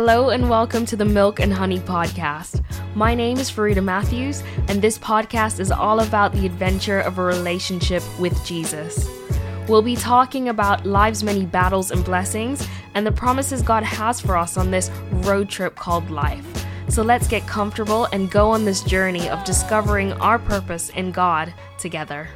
Hello and welcome to the Milk and Honey podcast. My name is Farida Matthews, and this podcast is all about the adventure of a relationship with Jesus. We'll be talking about life's many battles and blessings and the promises God has for us on this road trip called life. So let's get comfortable and go on this journey of discovering our purpose in God together.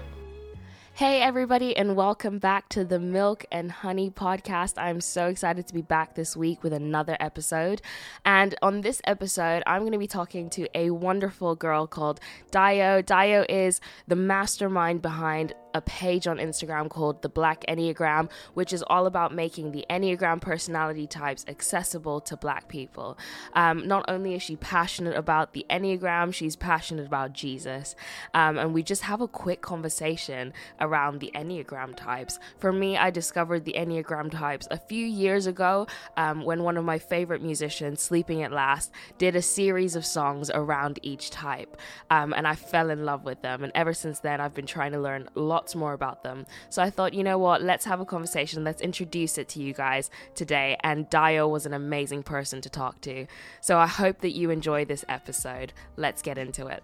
Hey, everybody, and welcome back to the Milk and Honey podcast. I'm so excited to be back this week with another episode. And on this episode, I'm going to be talking to a wonderful girl called Dayo. Dayo is the mastermind behind a page on Instagram called the Black Enneagram, which is all about making the Enneagram personality types accessible to Black people. Um, not only is she passionate about the Enneagram, she's passionate about Jesus. Um, and we just have a quick conversation around the Enneagram types. For me, I discovered the Enneagram types a few years ago um, when one of my favorite musicians, Sleeping at Last, did a series of songs around each type. Um, and I fell in love with them. And ever since then, I've been trying to learn lots lots more about them. So I thought, you know what, let's have a conversation, let's introduce it to you guys today. And Dayo was an amazing person to talk to. So I hope that you enjoy this episode. Let's get into it.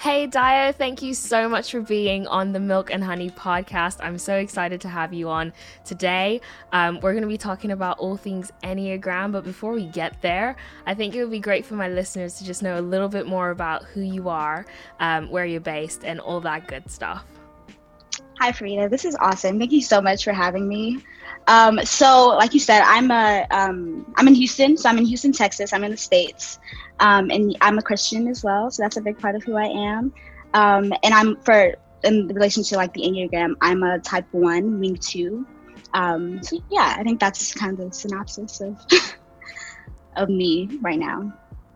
Hey, Dayo, thank you so much for being on the Milk and Honey podcast. I'm so excited to have you on today. Um, we're going to be talking about all things Enneagram, but before we get there, I think it would be great for my listeners to just know a little bit more about who you are, um, where you're based, and all that good stuff. Hi, Farida. This is awesome. Thank you so much for having me. Um, so, like you said, I'm a um, in Houston. So I'm in Houston, Texas. I'm in the states, um, and I'm a Christian as well. So that's a big part of who I am. Um, and I'm for in relation to like the Enneagram, I'm a Type One, Wing Two. Um, so yeah, I think that's kind of the synopsis of of me right now.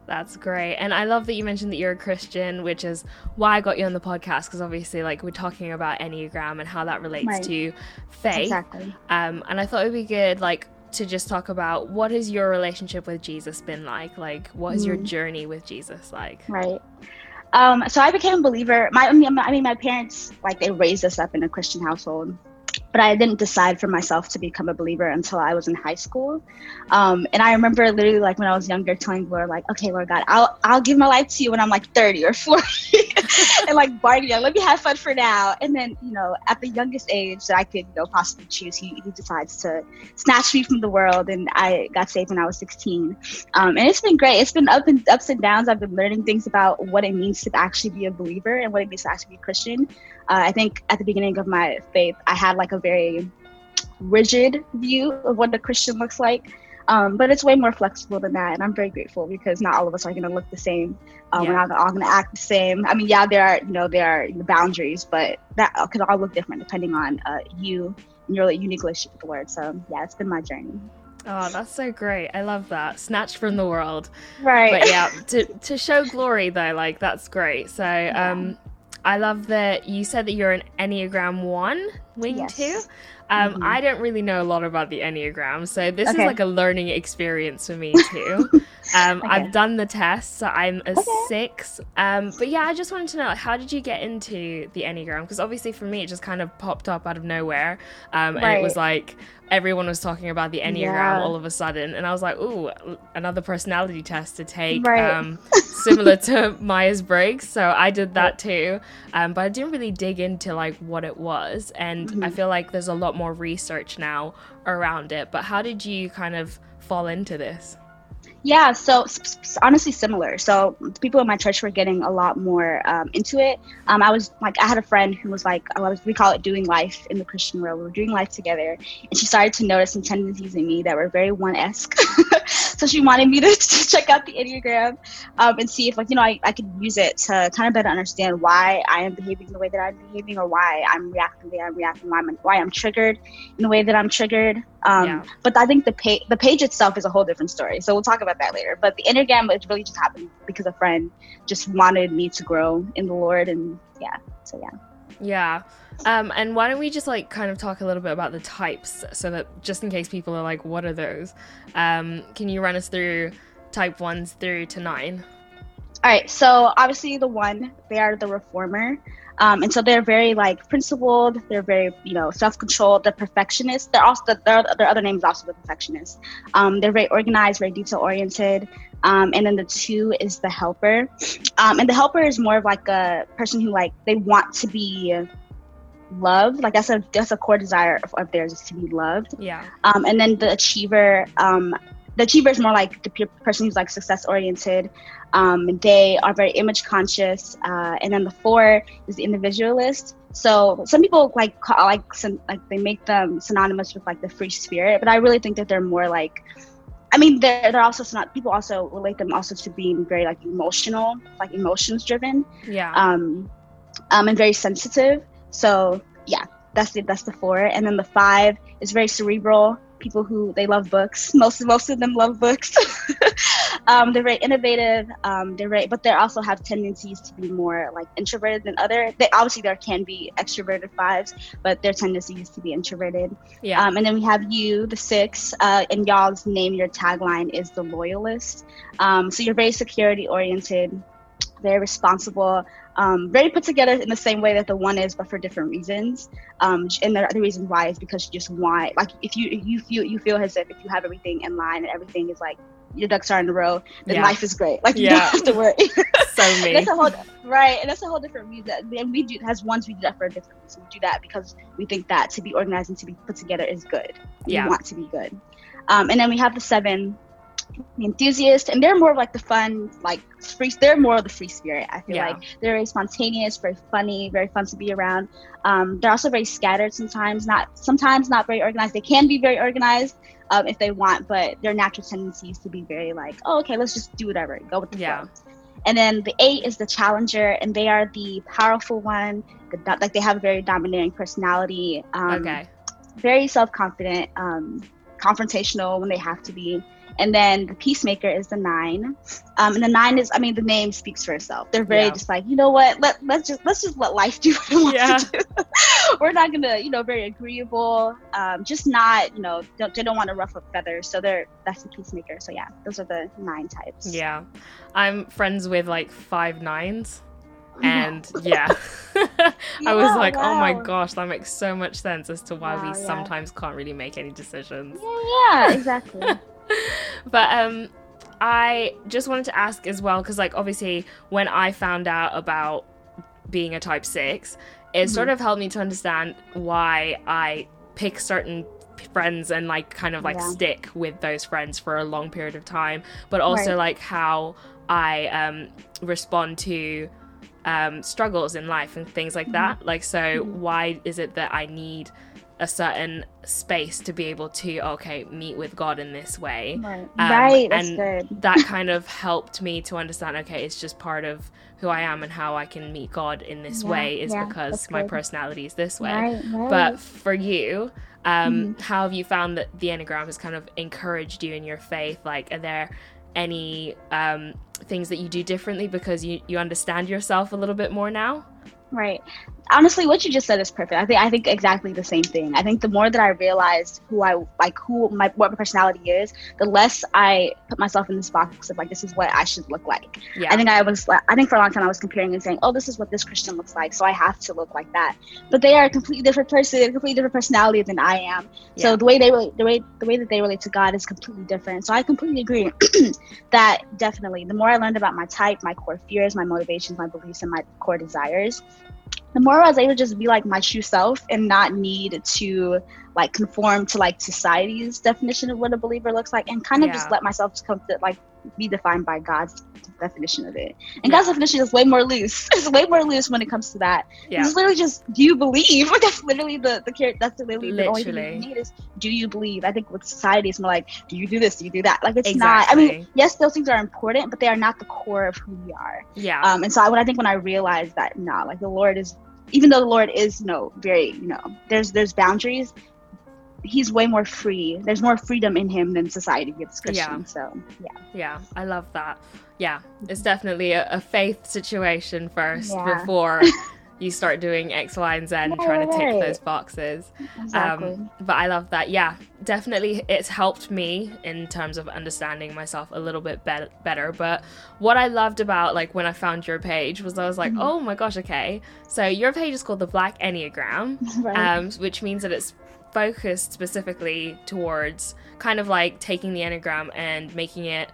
That's great. And I love that you mentioned that you're a Christian, which is why I got you on the podcast because obviously like we're talking about Enneagram and how that relates right. to faith. Exactly. Um and I thought it would be good like to just talk about what has your relationship with Jesus been like? Like what is mm. your journey with Jesus like? Right. Um so I became a believer. My I mean my parents like they raised us up in a Christian household but I didn't decide for myself to become a believer until I was in high school. Um, and I remember literally like when I was younger telling Lord, like, okay, Lord God, I'll, I'll give my life to you when I'm like 30 or 40 and like bargaining, let me have fun for now. And then, you know, at the youngest age that I could, you know, possibly choose, he, he decides to snatch me from the world. And I got saved when I was 16. Um, and it's been great. It's been up and ups and downs. I've been learning things about what it means to actually be a believer and what it means to actually be a Christian. Uh, I think at the beginning of my faith, I had like a very rigid view of what a Christian looks like. Um, but it's way more flexible than that, and I'm very grateful because not all of us are going to look the same. Um, yeah. We're not all going to act the same. I mean, yeah, there are you know there are boundaries, but that can all look different depending on uh, you and your unique relationship with the Lord. So yeah, it's been my journey. Oh, that's so great. I love that. Snatched from the world. Right. But yeah, to to show glory though, like that's great. So um I love that you said that you're an Enneagram 1, wing yes. 2. Um, mm-hmm. I don't really know a lot about the Enneagram, so this okay. is like a learning experience for me too. um, okay. I've done the test, so I'm a okay. six. Um, but yeah, I just wanted to know, how did you get into the Enneagram? Because obviously for me, it just kind of popped up out of nowhere, um, and it was like everyone was talking about the Enneagram yeah. all of a sudden, and I was like, "Ooh, another personality test to take, right. um, similar to Myers Briggs." So I did that too, um, but I didn't really dig into like what it was, and mm-hmm. I feel like there's a lot more research now around it. But how did you kind of fall into this? Yeah, so honestly, similar. So people in my church were getting a lot more um, into it. Um, I was like, I had a friend who was like, was, we call it doing life in the Christian world. We were doing life together, and she started to notice some tendencies in me that were very one esque. so she wanted me to, to check out the Enneagram um, and see if, like, you know, I, I could use it to kind of better understand why I am behaving the way that I'm behaving, or why I'm reacting the way I'm reacting, why I'm why I'm triggered in the way that I'm triggered. Um, yeah. But I think the page the page itself is a whole different story. So we'll talk about that later. But the Enneagram it really just happened because a friend just wanted me to grow in the Lord, and yeah. So yeah. Yeah. Um, and why don't we just like kind of talk a little bit about the types so that just in case people are like, what are those? Um, can you run us through type ones through to nine? All right. So obviously the one, they are the reformer. Um, and so they're very like principled. They're very, you know, self-controlled. They're perfectionists. They're also their, their other name is also the perfectionist. Um, they're very organized, very detail-oriented. Um, and then the two is the helper. Um, and the helper is more of like a person who like they want to be loved. Like that's a that's a core desire of, of theirs is to be loved. Yeah. Um, and then the achiever, um, the achiever is more like the pe- person who's like success oriented. Um, they are very image conscious. Uh, and then the four is the individualist. So some people like like some, like they make them synonymous with like the free spirit, but I really think that they're more like. I mean, they're, they're also not. People also relate them also to being very like emotional, like emotions driven, Yeah. um, um, and very sensitive. So yeah, that's the that's the four, and then the five is very cerebral. People who they love books. Most most of them love books. um, they're very innovative. Um, they're very, but they also have tendencies to be more like introverted than other. They obviously there can be extroverted fives, but their tendency is to be introverted. yeah. Um, and then we have you, the six, uh, and y'all's name, your tagline is the loyalist. Um, so you're very security oriented, very responsible, um, very put together in the same way that the one is, but for different reasons. Um, and the, the reason why is because you just want, like, if you you feel you feel as if if you have everything in line and everything is like your ducks are in a row, then Yeah. life is great. Like you Yeah. don't have to worry. so me. that's a whole right, and that's a whole different reason. And we do as ones we do that for a different reason. We do that because we think that to be organized and to be put together is good. Yeah. We want to be good. Um, and then we have the seven, enthusiast, and they're more of like the fun, like free. They're more of the free spirit. I feel Yeah. like they're very spontaneous, very funny, very fun to be around. Um, they're also very scattered sometimes. Not sometimes not very organized. They can be very organized. Um, if they want, but their natural tendencies to be very like, oh, okay, let's just do whatever, go with the Yeah. flow. And then the eight is the challenger, and they are the powerful one. The, do- like they have a very domineering personality. Um, okay. Very self confident, um, confrontational when they have to be. And then the peacemaker is the nine, um, and the nine is, I mean, the name speaks for itself. They're very Yeah. just like, you know what? Let let's just let's just let life do what it wants Yeah. to do. We're not gonna, you know, very agreeable. Um, just not, you know, don't, they don't want to ruffle feathers. So they're that's the peacemaker. So yeah, those are the nine types. Yeah. I'm friends with like five nines. And yeah, I was like, oh my gosh, that makes so much sense as to why Wow, we yeah. sometimes can't really make any decisions. Yeah, yeah, exactly. but um i just wanted to ask as well because like obviously when i found out about being a type 6 it sort of helped me to understand why i pick certain friends and like kind of like Yeah. stick with those friends for a long period of time but also Right. like how i um respond to um struggles in life and things like that like so Mhm. why is it that i need a certain space to be able to okay meet with god in this way Right, Um, right. That's and good. that kind of helped me to understand okay it's just part of who i am and how i can meet god in this Yeah, way is yeah, because my personality is this way Right, right. but for you um Mm-hmm. how have you found that the enneagram has kind of encouraged you in your faith like are there any um things that you do differently because you you understand yourself a little bit more now Right. Honestly, what you just said is perfect. I think I think exactly the same thing. I think the more that I realized who I like, who my what my personality is, the less I put myself in this box of like this is what I should look like. yeah I think I was like, I think for a long time I was comparing and saying, oh, this is what this Christian looks like, so I have to look like that. But they are a completely different person, a completely different personality than I am. yeah. So the way they relate, the way the way that they relate to God is completely different. So I completely agree that definitely the more I learned about my type, my core fears, my motivations, my beliefs, and my core desires, the more I was able to just be like my true self and not need to like conform to like society's definition of what a believer looks like, and kind of just let myself come to like be defined by God's definition of it. And Yeah. God's definition is way more loose. It's way more loose when it comes to that. yeah It's literally just do you believe? Like that's literally the the care. That's literally the only thing Literally. you need is do you believe? I think with society it's more like do you do this? Do you do that? Like it's not. I mean, yes, those things are important, but they are not the core of who we are. yeah Um, and so I, when I think when I realized that, nah, like the Lord is, even though the Lord is, you know, very, you know, there's there's boundaries. He's way more free. There's more freedom in him than society gives Christians. So yeah, Yeah, I love that. Yeah, it's definitely a, a faith situation first Yeah. before you start doing X, Y, and Z and trying to tick those boxes. Exactly. Um, but I love that. Yeah, definitely, it's helped me in terms of understanding myself a little bit be- better. But what I loved about like when I found your page was I was like, Mhm. oh my gosh, okay. So your page is called the Black Enneagram, right. um, which means that it's focused specifically towards kind of like taking the enneagram and making it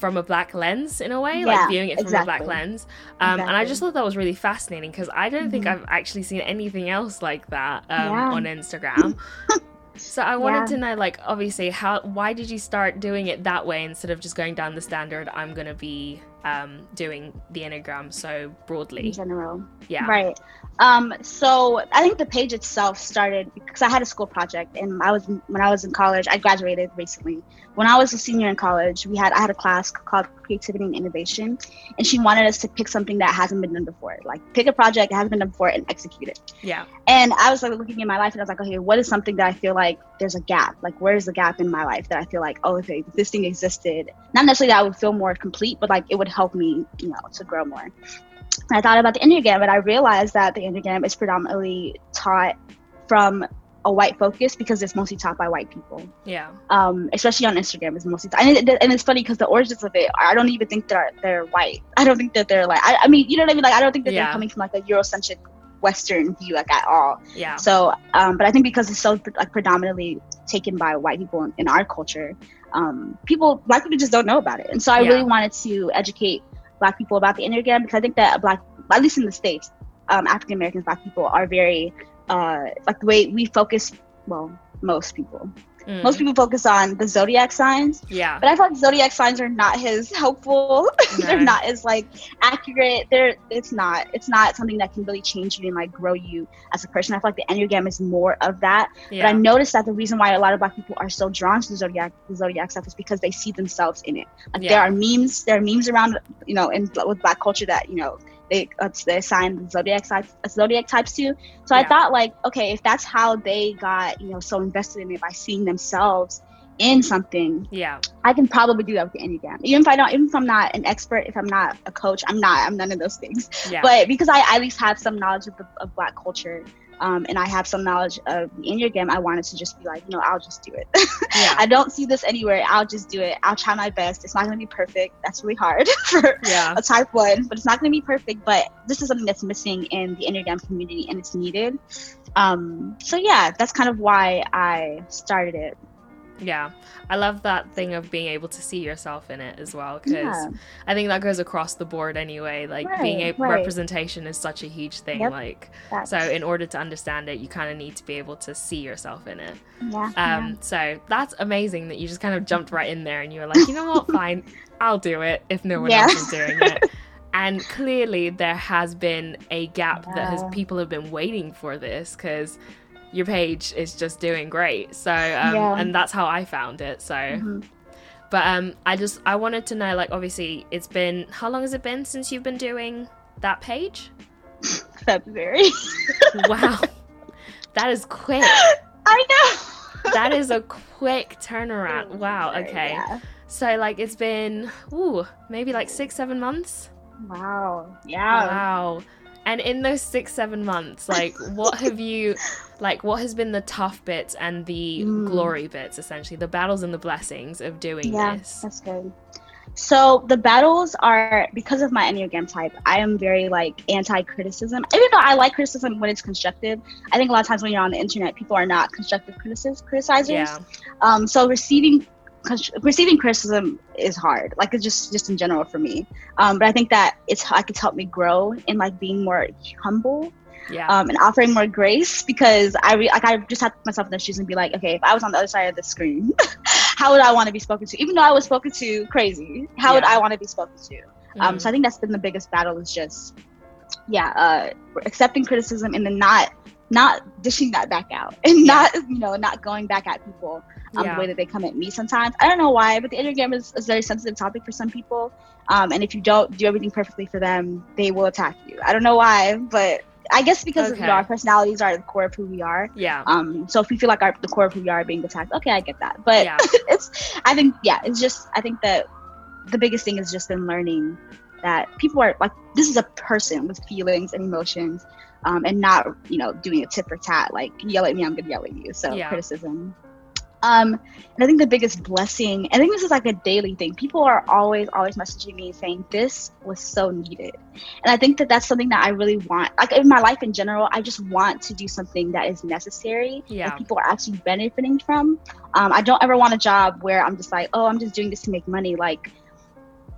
from a black lens in a way, like viewing it from a black lens. Um, And I just thought that was really fascinating because I don't think Mhm. I've actually seen anything else like that um, Yeah. on Instagram. so I wanted Yeah. to know, like, obviously, how why did you start doing it that way instead of just going down the standard? I'm gonna be um, doing the enneagram so broadly. in general. Yeah. Right. Um, so I think the page itself started because I had a school project, and I was when I was in college. I graduated recently. When I was a senior in college, we had I had a class called Creativity and Innovation, and she wanted us to pick something that hasn't been done before, like pick a project that hasn't been done before and execute it. Yeah. And I was like looking in my life, and I was like, okay, what is something that I feel like there's a gap? Like, where's the gap in my life that I feel like, oh, if this thing existed, not necessarily that I would feel more complete, but like it would help me, you know, to grow more. And I thought about the Enneagram, and I realized that the Enneagram is predominantly taught from a white focus because it's mostly taught by white people, Yeah. um, especially on Instagram. It's mostly, and, it, and it's funny because the origins of it, I don't even think they're they're white. I don't think that they're like, I, I mean, you know what I mean? Like, I don't think that Yeah. they're coming from like a Eurocentric Western view, like at all. Yeah. So, um, but I think because it's so like predominantly taken by white people in, in our culture, um, people black people just don't know about it. And so I Yeah. really wanted to educate black people about the Enneagram because I think that black, at least in the states, um, African Americans, black people are very uh, like the way we focus. Well, most people, Mm. most people focus on the zodiac signs, yeah. but I feel like zodiac signs are not as helpful. They're not as like accurate. They're it's not it's not something that can really change you and like grow you as a person. I feel like the enneagram is more of that. Yeah. But I noticed that the reason why a lot of black people are so drawn to the zodiac the zodiac stuff is because they see themselves in it. Like Yeah. there are memes, there are memes around you know in with black culture that you know they uh, assign the zodiac types uh, zodiac types to. So I thought like okay if that's how they got you know so invested in it by seeing themselves in something Yeah. I can probably do that with the Enneagram. Even if I don't, even if I'm not an expert, if I'm not a coach, I'm not, I'm none of those things. Yeah. But because I at least have some knowledge of, the, of Black culture, um, and I have some knowledge of the Enneagram, I wanted to just be like, you know, I'll just do it. yeah. I don't see this anywhere. I'll just do it. I'll try my best. It's not going to be perfect. That's really hard for Yeah. a type one, but it's not going to be perfect. But this is something that's missing in the Enneagram community and it's needed. Um, so yeah, that's kind of why I started it. Yeah, I love that thing of being able to see yourself in it as well because Yeah. I think that goes across the board anyway. Like being a right. representation is such a huge thing. Yep. Like That's, so, in order to understand it, you kind of need to be able to see yourself in it. yeah, Um, so that's amazing that you just kind of jumped right in there and you were like, you know what, fine, I'll do it if no one Yeah. else is doing it. And clearly, there has been a gap that has people have been waiting for this because your page is just doing great. So, um, Yeah. and that's how I found it. So, Mhm. but um, I just I wanted to know, like, obviously, it's been how long has it been since you've been doing that page? February. Wow, that is quick. I know. That is a quick turnaround. Wow. Okay. yeah. So like it's been ooh maybe like six seven months. Wow. Yeah. Wow. And in those six seven months, like what have you, like what has been the tough bits and the Mm. glory bits, essentially the battles and the blessings of doing Yeah, this? that's good. So the battles are because of my enneagram type. I am very like anti-criticism, even though I like criticism when it's constructive. I think a lot of times when you're on the internet, people are not constructive criticis- criticizers. Yeah. Um, so receiving receiving criticism is hard. Like it's just just in general for me. Um, but I think that it's like it's helped me grow in like being more humble Yeah. um, and offering more grace because I re- like I just had myself in their shoes and be like, okay, if I was on the other side of the screen, how would I want to be spoken to? Even though I was spoken to crazy, how would I want to be spoken to? Um, Mhm. so I think that's been the biggest battle is just, yeah, uh, accepting criticism and then not not dishing that back out and Yeah. not you know not going back at people um, Yeah. the way that they come at me sometimes. I don't know why, but the enneagram is, is a very sensitive topic for some people. Um, and if you don't do everything perfectly for them, they will attack you. I don't know why, but I guess because of, you know, our personalities are the core of who we are. yeah. Um, so if we feel like our the core of who we are being attacked, okay, I get that. But Yeah. it's I think yeah, it's just I think that the biggest thing is just in learning that people are like this is a person with feelings and emotions um, and not you know doing a tit for tat like yell at me i'm gonna yell at you so Yeah. criticism um, and i think the biggest blessing i think this is like a daily thing people are always always messaging me saying this was so needed and i think that that's something that i really want like in my life in general i just want to do something that is necessary Yeah. that people are actually benefiting from um, i don't ever want a job where i'm just like oh i'm just doing this to make money like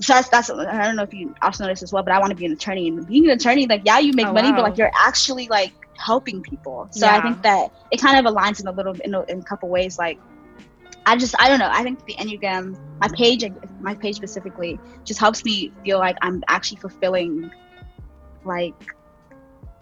so that's, that's I don't know if you also know this as well, but I want to be an attorney. And being an attorney, like yeah, you make Oh, money, wow. but like you're actually like helping people. So I think that it kind of aligns in a little in a, in a couple ways. Like I just I don't know. I think the enneagram, my page, my page specifically, just helps me feel like I'm actually fulfilling like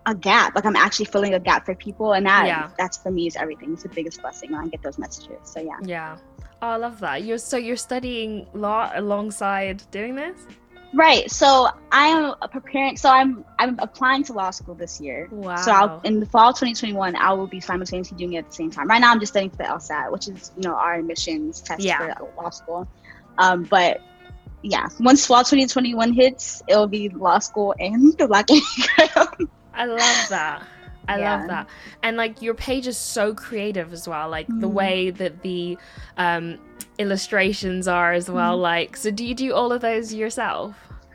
a gap. Like I'm actually filling a gap for people, and that Yeah. that's for me is everything. It's the biggest blessing when I get those messages. So yeah. Yeah. Oh, I love that. You're so you're studying law alongside doing this? Right. So I am preparing. So I'm I'm applying to law school this year. Wow. So I'll, in the fall 2021, I will be simultaneously doing it at the same time. Right now, I'm just studying for the LSAT, which is you know our admissions test Yeah. for law school. Um, but yeah, once fall 2021 hits, it'll be law school and the Black I love that. I Yeah. love that. And like your page is so creative as well. Like the Mhm. way that the um illustrations are as well. Mhm. Like so do you do all of those yourself?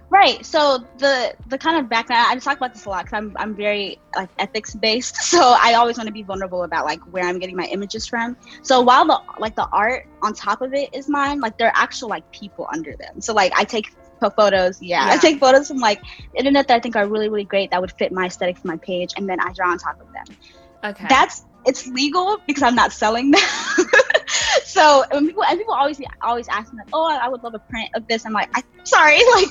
Right. So the the kind of background I talk about this a lot because I'm I'm very like ethics based. So I always want to be vulnerable about like where I'm getting my images from. So while the like the art on top of it is mine, like there are actual like people under them. So like I take photos. Yeah, Yeah. I take photos from like internet that I think are really really great that would fit my aesthetic for my page, and then I draw on top of them. Okay. That's it's legal because I'm not selling them. so when people and people always always ask me like, oh, I, I would love a print of this. I'm like, I'm sorry, like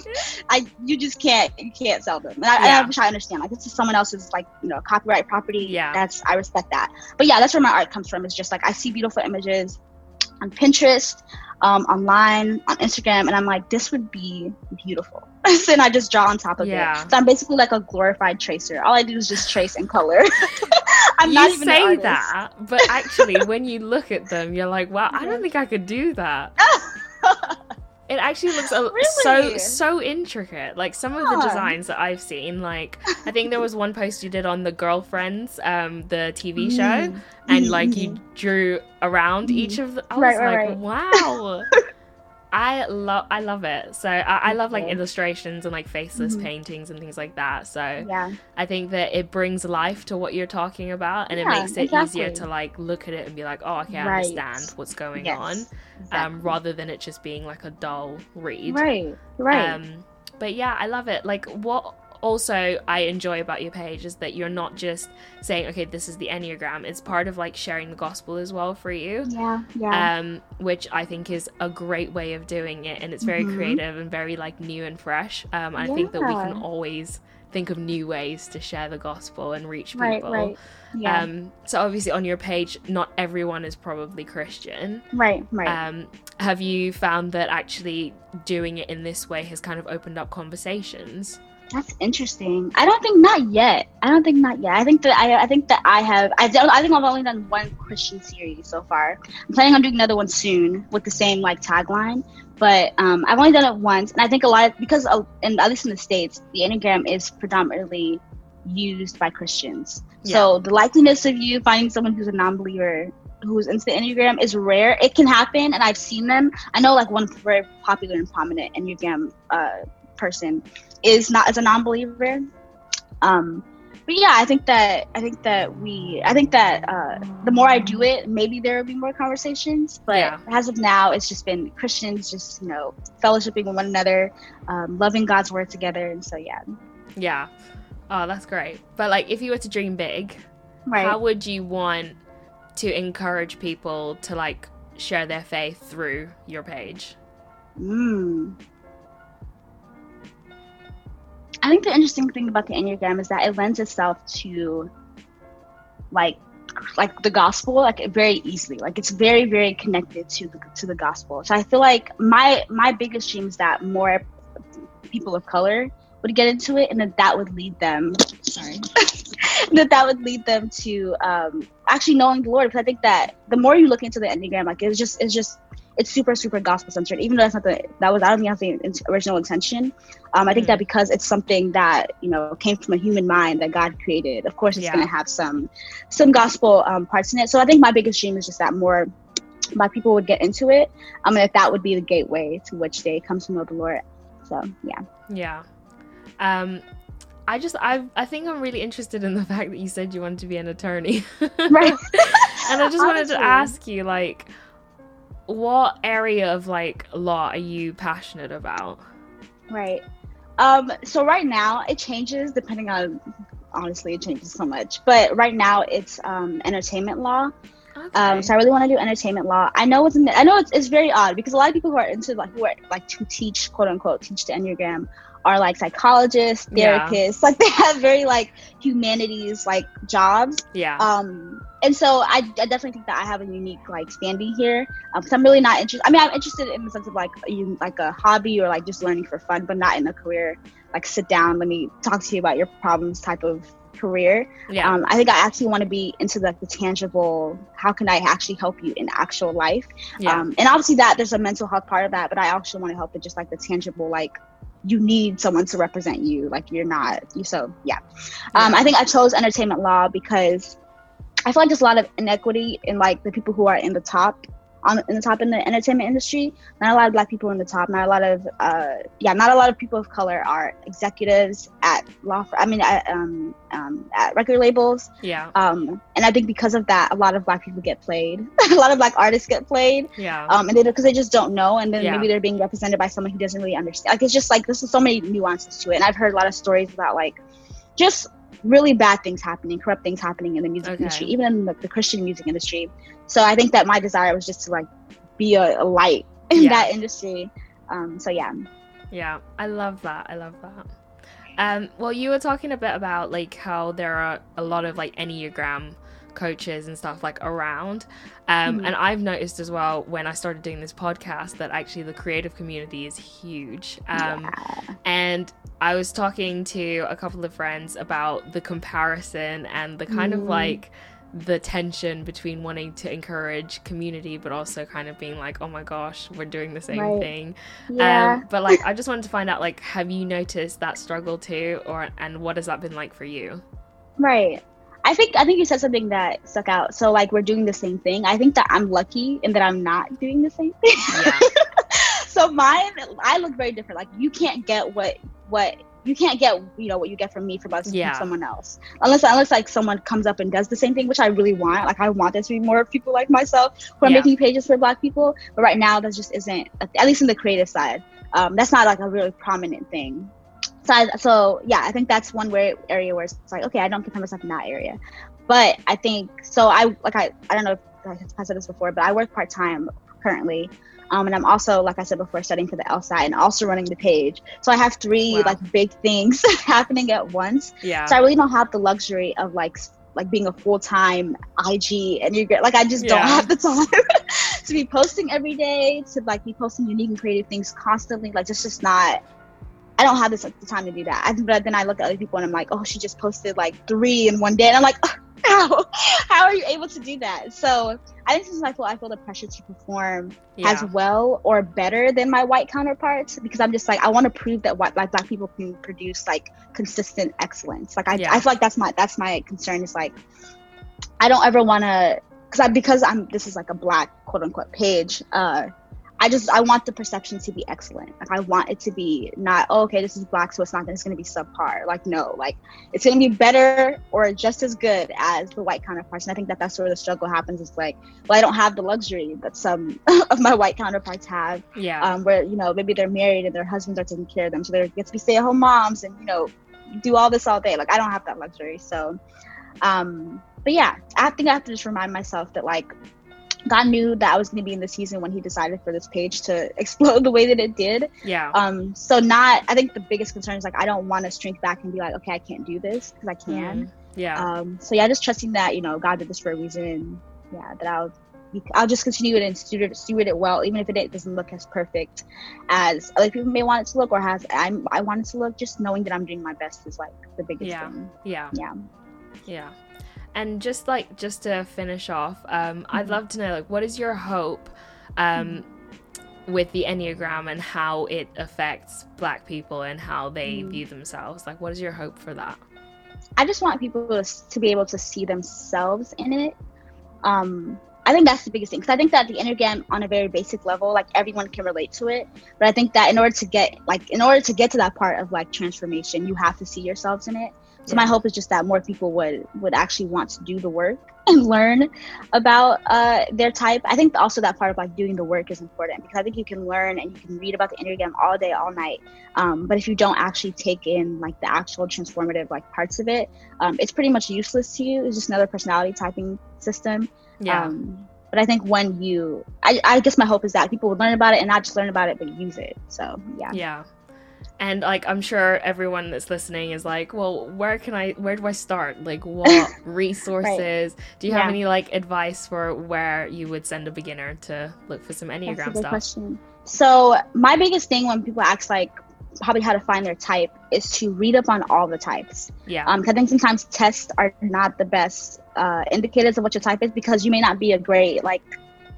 I you just can't you can't sell them. And I, Yeah. I wish I understand. Like this is someone else's like you know copyright property. Yeah. that's I respect that. But yeah, that's where my art comes from. It's just like I see beautiful images on Pinterest, um, online, on Instagram, and I'm like, this would be beautiful. so then I just draw on top of Yeah. it. So I'm basically like a glorified tracer. All I do is just trace and color. I'm you say that, but actually when you look at them, you're like, wow, I don't think I could do that. It actually looks a, so Really? so intricate. Like some of the designs that I've seen, like I think there was one post you did on the Girlfriends, um, the TV show, Mm. and like you drew around Mhm. each of the. I was Right, right, like, right. wow. I love I love it. So I, I love like illustrations and like faceless Mhm. paintings and things like that. So Yeah. I think that it brings life to what you're talking about, and it makes it easier to like look at it and be like, oh, okay, I Right. understand what's going Yes. on, um, rather than it just being like a dull read. Right. Right. Um, but yeah, I love it. Like what also I enjoy about your page is that you're not just saying, okay, this is the Enneagram. It's part of like sharing the gospel as well for you. yeah. Yeah. Um, which I think is a great way of doing it, and it's very Mhm. creative and very like new and fresh. Um, I think that we can always think of new ways to share the gospel and reach people. right. Right. Yeah. Um, so obviously on your page, not everyone is probably Christian. right. Right. Um, have you found that actually doing it in this way has kind of opened up conversations? That's interesting. I don't think not yet. I don't think not yet. I think that I, I think that I have. I, don't- I think I've only done one Christian series so far. I'm planning on doing another one soon with the same like tagline. But um, I've only done it once, and I think a lot of, because uh, in at least in the states, the enneagram is predominantly used by Christians. Yeah. So the likeliness of you finding someone who's a non-believer who's into the enneagram is rare. It can happen, and I've seen them. I know like one very popular and prominent enneagram uh, person is not as a non-believer. Um, but yeah, I think that I think that we I think that uh, the more I do it, maybe there will be more conversations. But Yeah. as of now, it's just been Christians just you know fellowshipping with one another, um, loving God's word together, and so yeah, Yeah. Oh, that's great. But like, if you were to dream big, right. how would you want to encourage people to like share their faith through your page? Mm. I think the interesting thing about the Enneagram is that it lends itself to like like the gospel like very easily. Like it's very, very connected to the to the gospel. So I feel like my my biggest dream is that more people of color would get into it and that that would lead them sorry that that would lead them to um actually knowing the lord because i think that the more you look into the enneagram like it's just it's just it's super super gospel centered. Even though that's not the that was I don't think that's the original intention. Um, I think that mm. because it's something that you know came from a human mind that God created. Of course, it's yeah. going to have some some gospel um, parts in it. So I think my biggest dream is just that more my people would get into it. Um, and if that would be the gateway to which they come to know the Lord. So yeah. Yeah. Um, I just I I think I'm really interested in the fact that you said you wanted to be an attorney. right. and I just Honestly. wanted to ask you like what area of like law are you passionate about? Right. Um so right now it changes depending on honestly it changes so much. But right now it's um entertainment law. Okay. Um, so I really want to do entertainment law. I know it's I know it's, it's very odd because a lot of people who are into like who are like to teach quote unquote teach the enneagram are like psychologists, therapists. Yeah. Like they have very like humanities like jobs. Yeah. Um, and so I, I definitely think that I have a unique like standing here. Um, because I'm really not interested. I mean, I'm interested in the sense of like you like a hobby or like just learning for fun, but not in a career. Like sit down, let me talk to you about your problems type of career. Yeah. Um, I think I actually want to be into like the tangible. How can I actually help you in actual life? Yeah. Um, and obviously that there's a mental health part of that, but I actually want to help with just like the tangible like you need someone to represent you like you're not you so yeah. yeah. um i think i chose entertainment law because i feel like there's a lot of inequity in like the people who are in the top on in the top in the entertainment industry. Not a lot of black people in the top. Not a lot of uh, yeah, not a lot of people of color are executives at law. I mean, at, um, um, at record labels. Yeah. Um, and I think because of that, a lot of black people get played. a lot of black artists get played. Yeah. Um, and they because they just don't know, and then yeah. maybe they're being represented by someone who doesn't really understand. Like it's just like there's so many nuances to it, and I've heard a lot of stories about like just really bad things happening, corrupt things happening in the music okay. industry, even in the, the, Christian music industry. So I think that my desire was just to like be a, a light in yeah. that industry. Um, so yeah. Yeah, I love that. I love that. Um, well, you were talking a bit about like how there are a lot of like Enneagram coaches and stuff like around. Um, mm-hmm. And I've noticed as well when I started doing this podcast that actually the creative community is huge. Um, yeah. And I was talking to a couple of friends about the comparison and the kind mm. of like the tension between wanting to encourage community but also kind of being like oh my gosh we're doing the same right. thing yeah. Um, but like i just wanted to find out like have you noticed that struggle too or and what has that been like for you right I think I think you said something that stuck out. So like we're doing the same thing. I think that I'm lucky in that I'm not doing the same thing. Yeah. so mine, I look very different. Like you can't get what what you can't get you know what you get from me from, us, yeah. from someone else unless unless like someone comes up and does the same thing which i really want like i want there to be more people like myself who are yeah. making pages for black people but right now that just isn't at least in the creative side um, that's not like a really prominent thing so, I, so yeah, I think that's one where, area where it's like, okay, I don't compare myself in that area. But I think so. I like I I don't know if I said this before, but I work part time currently, um, and I'm also like I said before studying for the LSAT and also running the page. So I have three wow. like big things happening at once. Yeah. So I really don't have the luxury of like like being a full time IG and you get like I just yeah. don't have the time to be posting every day to like be posting unique and creative things constantly. Like it's just not I don't have this the time to do that. I, but then I look at other people and I'm like, oh, she just posted like three in one day, and I'm like, how? How are you able to do that? So I think sometimes I feel I feel the pressure to perform yeah. as well or better than my white counterparts because I'm just like I want to prove that white like black people can produce like consistent excellence. Like I, yeah. I feel like that's my that's my concern is like I don't ever want to because I because I'm this is like a black quote unquote page. Uh, I just I want the perception to be excellent. Like I want it to be not oh, okay, this is black, so it's not it's going to be subpar. Like no, like it's going to be better or just as good as the white counterparts. And I think that that's where the struggle happens. Is like, well, I don't have the luxury that some of my white counterparts have. Yeah. Um, where you know maybe they're married and their husbands are taking care of them, so they get to be stay-at-home moms and you know do all this all day. Like I don't have that luxury. So, um, but yeah, I think I have to just remind myself that like God knew that I was going to be in the season when He decided for this page to explode the way that it did. Yeah. Um. So not. I think the biggest concern is like I don't want to shrink back and be like, okay, I can't do this because I can. Mm, yeah. Um. So yeah, just trusting that you know God did this for a reason. Yeah. That I'll. I'll just continue it and steward, steward it well, even if it doesn't look as perfect as other people may want it to look, or has I I want it to look. Just knowing that I'm doing my best is like the biggest yeah. thing. Yeah. Yeah. Yeah. And just like just to finish off, um, mm-hmm. I'd love to know like what is your hope um, mm-hmm. with the Enneagram and how it affects Black people and how they Mm. view themselves. Like, what is your hope for that? I just want people to, to be able to see themselves in it. Um, I think that's the biggest thing because I think that the Enneagram, on a very basic level, like everyone can relate to it. But I think that in order to get like in order to get to that part of like transformation, you have to see yourselves in it. So my hope is just that more people would would actually want to do the work and learn about uh, their type. I think also that part of like doing the work is important because I think you can learn and you can read about the Enneagram all day, all night. Um, but if you don't actually take in like the actual transformative like parts of it, um, it's pretty much useless to you. It's just another personality typing system. Yeah. Um, but I think when you, I, I guess my hope is that people would learn about it and not just learn about it, but use it. So yeah. Yeah. And like I'm sure everyone that's listening is like, well, where can I where do I start? Like what resources? Do you have Yeah. any like advice for where you would send a beginner to look for some That's a Enneagram good stuff? question. So my biggest thing when people ask like probably how to find their type is to read up on all the types. Yeah. Um, I think sometimes tests are not the best uh, indicators of what your type is because you may not be a great like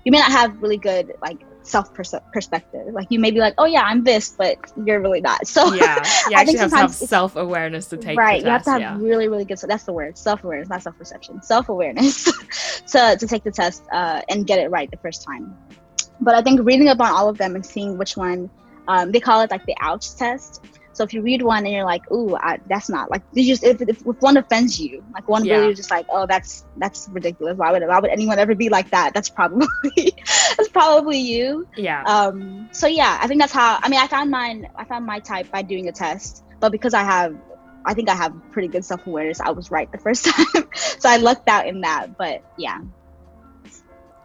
you may not have really good like self perspective. Like you may be like, oh yeah, I'm this, but you're really not. So yeah. You I think have sometimes self awareness to take right you have to have yeah. really really good so that's the word self-awareness not self-perception self-awareness to, to take the test uh, and get it right the first time but i think reading up on all of them and seeing which one um, they call it like the ouch test so if you read one and you're like ooh I, that's not like you just if, if, if one offends you like one Yeah. really just like oh that's that's ridiculous why would why would anyone ever be like that that's probably that's probably you Yeah. um so yeah i think that's how i mean i found mine i found my type by doing a test but because i have i think i have pretty good self-awareness i was right the first time so i lucked out in that but yeah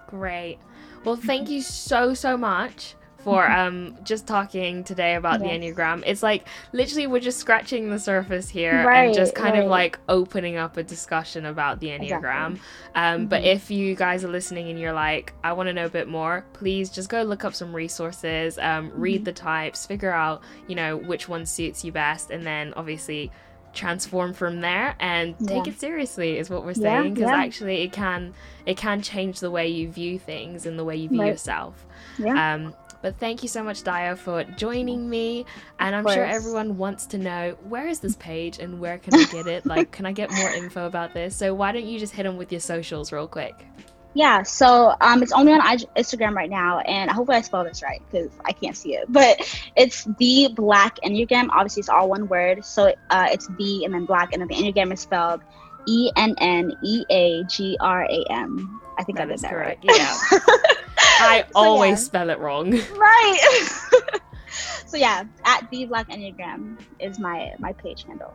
Great. Well, thank you so so much for um just talking today about the Enneagram. It's like literally we're just scratching the surface here and just kind of like opening up a discussion about the Enneagram. Um but Mhm. if you guys are listening and you're like I want to know a bit more, please just go look up some resources, um read Mhm. the types, figure out, you know, which one suits you best and then obviously transform from there and take Yeah. it seriously is what we're saying because yeah. actually it can it can change the way you view things and the way you view Right. yourself yeah um but thank you so much Dayo for joining me. And i'm sure everyone wants to know where is this page and where can i get it? Like can i get more info about this? So why don't you just hit them with your socials real quick? Yeah so um it's only on instagram right now and hopefully i spell this right because i can't see it. But it's the black enneagram. Obviously it's all one word. So uh it's the and then black and then the enneagram is spelled E N N E A G R A M. I think That did is that correct, right. yeah. i So, always yeah. spell it wrong right. so yeah, at the Black Enneagram is my my page handle.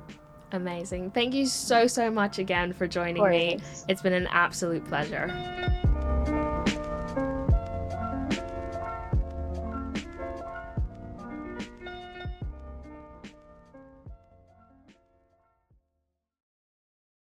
amazing thank you so so much again for joining me it's been an absolute pleasure